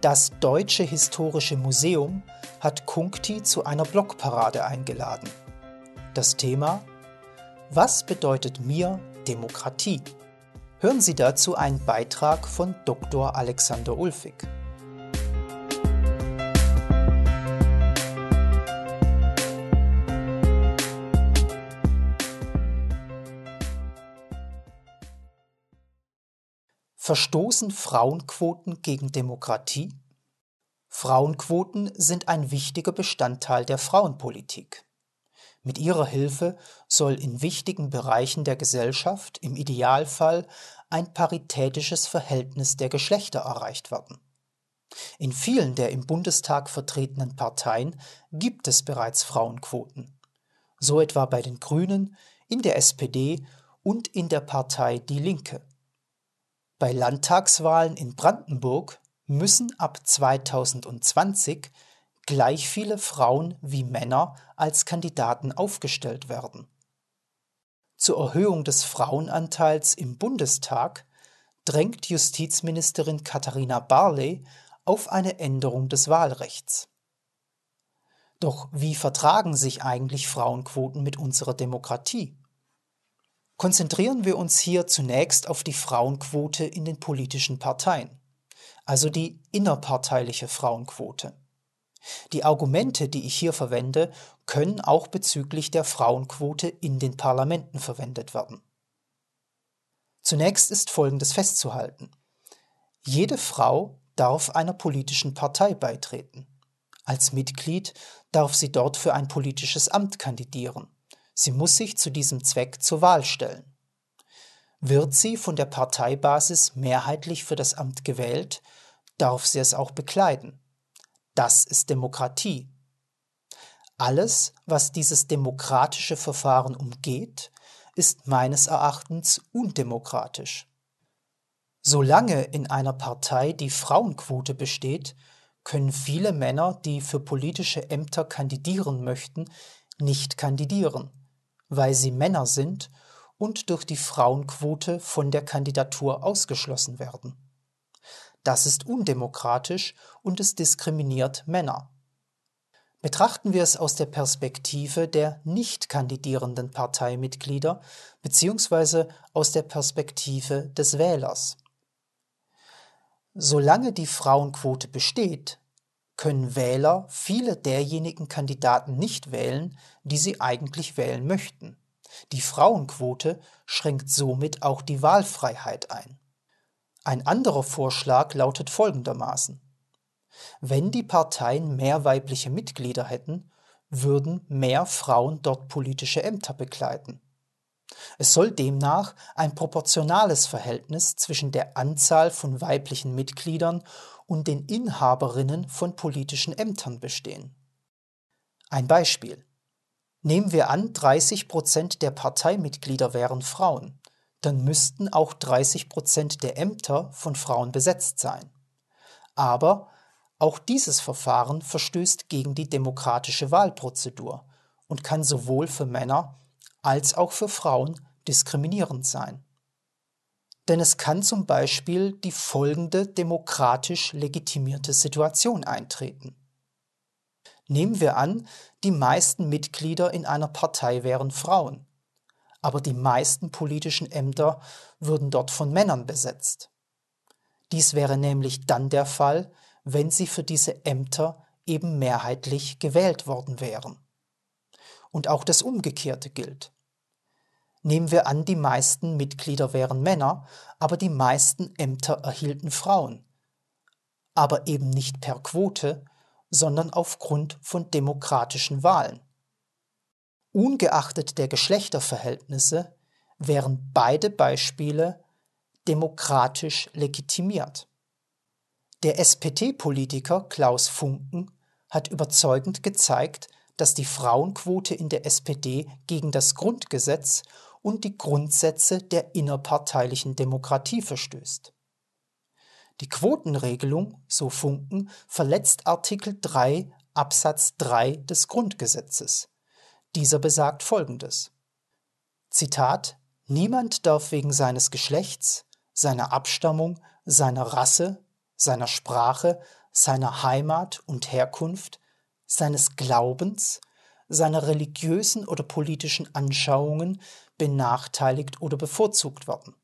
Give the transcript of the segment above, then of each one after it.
Das Deutsche Historische Museum hat Kunkti zu einer Blogparade eingeladen. Das Thema Was bedeutet mir Demokratie? Hören Sie dazu einen Beitrag von Dr. Alexander Ulfig. Verstoßen Frauenquoten gegen Demokratie? Frauenquoten sind ein wichtiger Bestandteil der Frauenpolitik. Mit ihrer Hilfe soll in wichtigen Bereichen der Gesellschaft im Idealfall ein paritätisches Verhältnis der Geschlechter erreicht werden. In vielen der im Bundestag vertretenen Parteien gibt es bereits Frauenquoten, so etwa bei den Grünen, in der SPD und in der Partei Die Linke. Bei Landtagswahlen in Brandenburg müssen ab 2020 gleich viele Frauen wie Männer als Kandidaten aufgestellt werden. Zur Erhöhung des Frauenanteils im Bundestag drängt Justizministerin Katharina Barley auf eine Änderung des Wahlrechts. Doch wie vertragen sich eigentlich Frauenquoten mit unserer Demokratie? Konzentrieren wir uns hier zunächst auf die Frauenquote in den politischen Parteien, also die innerparteiliche Frauenquote. Die Argumente, die ich hier verwende, können auch bezüglich der Frauenquote in den Parlamenten verwendet werden. Zunächst ist Folgendes festzuhalten. Jede Frau darf einer politischen Partei beitreten. Als Mitglied darf sie dort für ein politisches Amt kandidieren. Sie muss sich zu diesem Zweck zur Wahl stellen. Wird sie von der Parteibasis mehrheitlich für das Amt gewählt, darf sie es auch bekleiden. Das ist Demokratie. Alles, was dieses demokratische Verfahren umgeht, ist meines Erachtens undemokratisch. Solange in einer Partei die Frauenquote besteht, können viele Männer, die für politische Ämter kandidieren möchten, nicht kandidieren weil sie Männer sind und durch die Frauenquote von der Kandidatur ausgeschlossen werden. Das ist undemokratisch und es diskriminiert Männer. Betrachten wir es aus der Perspektive der nicht kandidierenden Parteimitglieder bzw. aus der Perspektive des Wählers. Solange die Frauenquote besteht, können Wähler viele derjenigen Kandidaten nicht wählen, die sie eigentlich wählen möchten. Die Frauenquote schränkt somit auch die Wahlfreiheit ein. Ein anderer Vorschlag lautet folgendermaßen. Wenn die Parteien mehr weibliche Mitglieder hätten, würden mehr Frauen dort politische Ämter begleiten. Es soll demnach ein proportionales Verhältnis zwischen der Anzahl von weiblichen Mitgliedern und den Inhaberinnen von politischen Ämtern bestehen. Ein Beispiel. Nehmen wir an, 30 Prozent der Parteimitglieder wären Frauen, dann müssten auch 30 Prozent der Ämter von Frauen besetzt sein. Aber auch dieses Verfahren verstößt gegen die demokratische Wahlprozedur und kann sowohl für Männer als auch für Frauen diskriminierend sein. Denn es kann zum Beispiel die folgende demokratisch legitimierte Situation eintreten. Nehmen wir an, die meisten Mitglieder in einer Partei wären Frauen, aber die meisten politischen Ämter würden dort von Männern besetzt. Dies wäre nämlich dann der Fall, wenn sie für diese Ämter eben mehrheitlich gewählt worden wären. Und auch das Umgekehrte gilt. Nehmen wir an, die meisten Mitglieder wären Männer, aber die meisten Ämter erhielten Frauen. Aber eben nicht per Quote, sondern aufgrund von demokratischen Wahlen. Ungeachtet der Geschlechterverhältnisse wären beide Beispiele demokratisch legitimiert. Der SPD-Politiker Klaus Funken hat überzeugend gezeigt, dass die Frauenquote in der SPD gegen das Grundgesetz und die Grundsätze der innerparteilichen Demokratie verstößt. Die Quotenregelung, so Funken, verletzt Artikel 3 Absatz 3 des Grundgesetzes. Dieser besagt Folgendes. Zitat Niemand darf wegen seines Geschlechts, seiner Abstammung, seiner Rasse, seiner Sprache, seiner Heimat und Herkunft, seines Glaubens, seiner religiösen oder politischen Anschauungen benachteiligt oder bevorzugt werden.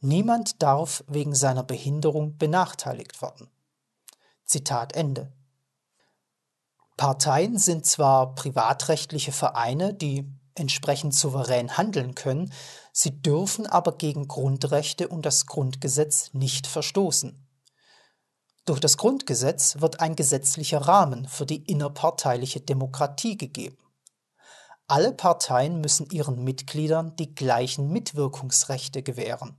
Niemand darf wegen seiner Behinderung benachteiligt werden. Zitat Ende. Parteien sind zwar privatrechtliche Vereine, die entsprechend souverän handeln können, sie dürfen aber gegen Grundrechte und das Grundgesetz nicht verstoßen. Durch das Grundgesetz wird ein gesetzlicher Rahmen für die innerparteiliche Demokratie gegeben. Alle Parteien müssen ihren Mitgliedern die gleichen Mitwirkungsrechte gewähren.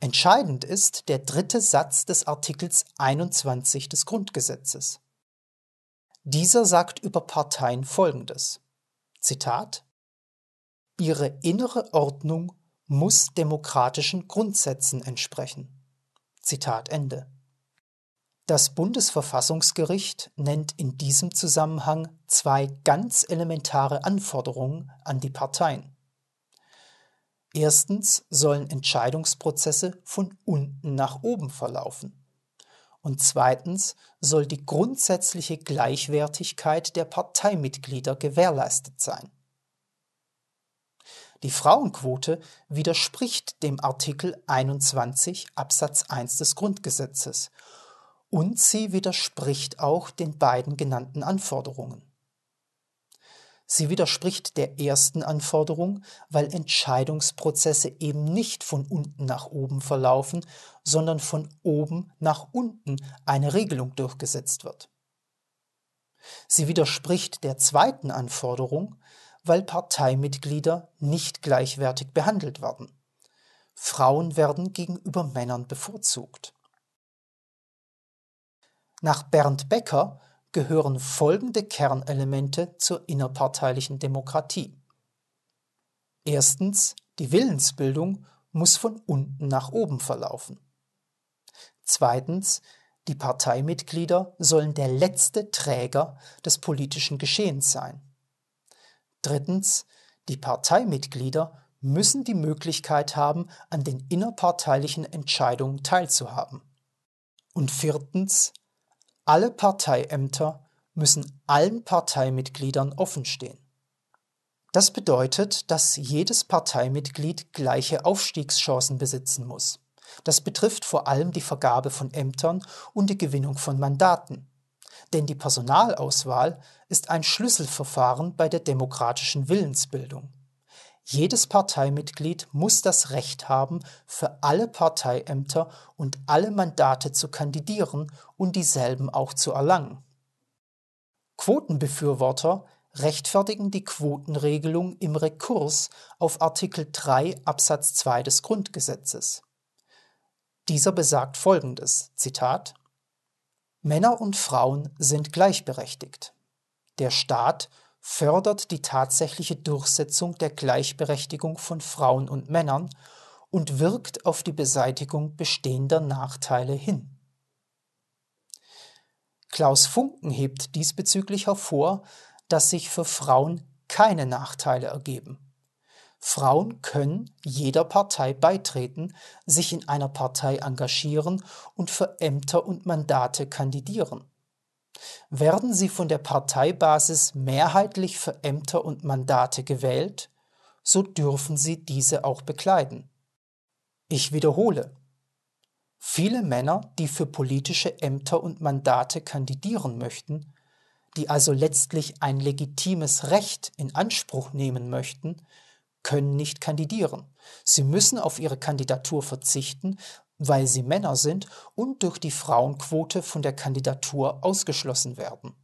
Entscheidend ist der dritte Satz des Artikels 21 des Grundgesetzes. Dieser sagt über Parteien Folgendes. Zitat Ihre innere Ordnung muss demokratischen Grundsätzen entsprechen. Zitat Ende. Das Bundesverfassungsgericht nennt in diesem Zusammenhang zwei ganz elementare Anforderungen an die Parteien. Erstens sollen Entscheidungsprozesse von unten nach oben verlaufen. Und zweitens soll die grundsätzliche Gleichwertigkeit der Parteimitglieder gewährleistet sein. Die Frauenquote widerspricht dem Artikel 21 Absatz 1 des Grundgesetzes und sie widerspricht auch den beiden genannten Anforderungen. Sie widerspricht der ersten Anforderung, weil Entscheidungsprozesse eben nicht von unten nach oben verlaufen, sondern von oben nach unten eine Regelung durchgesetzt wird. Sie widerspricht der zweiten Anforderung, weil Parteimitglieder nicht gleichwertig behandelt werden. Frauen werden gegenüber Männern bevorzugt. Nach Bernd Becker gehören folgende Kernelemente zur innerparteilichen Demokratie. Erstens, die Willensbildung muss von unten nach oben verlaufen. Zweitens, die Parteimitglieder sollen der letzte Träger des politischen Geschehens sein. Drittens, die Parteimitglieder müssen die Möglichkeit haben, an den innerparteilichen Entscheidungen teilzuhaben. Und viertens, alle Parteiämter müssen allen Parteimitgliedern offenstehen. Das bedeutet, dass jedes Parteimitglied gleiche Aufstiegschancen besitzen muss. Das betrifft vor allem die Vergabe von Ämtern und die Gewinnung von Mandaten. Denn die Personalauswahl ist ein Schlüsselverfahren bei der demokratischen Willensbildung. Jedes Parteimitglied muss das Recht haben, für alle Parteiämter und alle Mandate zu kandidieren und dieselben auch zu erlangen. Quotenbefürworter rechtfertigen die Quotenregelung im Rekurs auf Artikel 3 Absatz 2 des Grundgesetzes. Dieser besagt folgendes: Zitat Männer und Frauen sind gleichberechtigt. Der Staat fördert die tatsächliche Durchsetzung der Gleichberechtigung von Frauen und Männern und wirkt auf die Beseitigung bestehender Nachteile hin. Klaus Funken hebt diesbezüglich hervor, dass sich für Frauen keine Nachteile ergeben. Frauen können jeder Partei beitreten, sich in einer Partei engagieren und für Ämter und Mandate kandidieren. Werden sie von der Parteibasis mehrheitlich für Ämter und Mandate gewählt, so dürfen sie diese auch bekleiden. Ich wiederhole. Viele Männer, die für politische Ämter und Mandate kandidieren möchten, die also letztlich ein legitimes Recht in Anspruch nehmen möchten, können nicht kandidieren. Sie müssen auf ihre Kandidatur verzichten, weil sie Männer sind und durch die Frauenquote von der Kandidatur ausgeschlossen werden.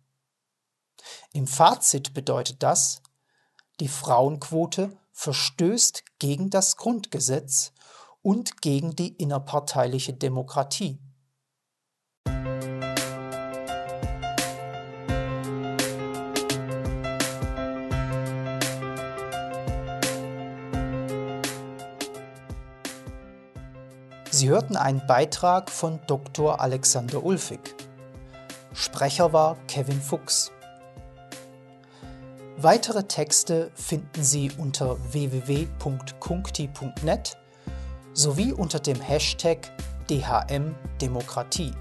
Im Fazit bedeutet das, die Frauenquote verstößt gegen das Grundgesetz und gegen die innerparteiliche Demokratie. Sie hörten einen Beitrag von Dr. Alexander Ulfig. Sprecher war Kevin Fuchs. Weitere Texte finden Sie unter www.kunkti.net sowie unter dem Hashtag DHM Demokratie.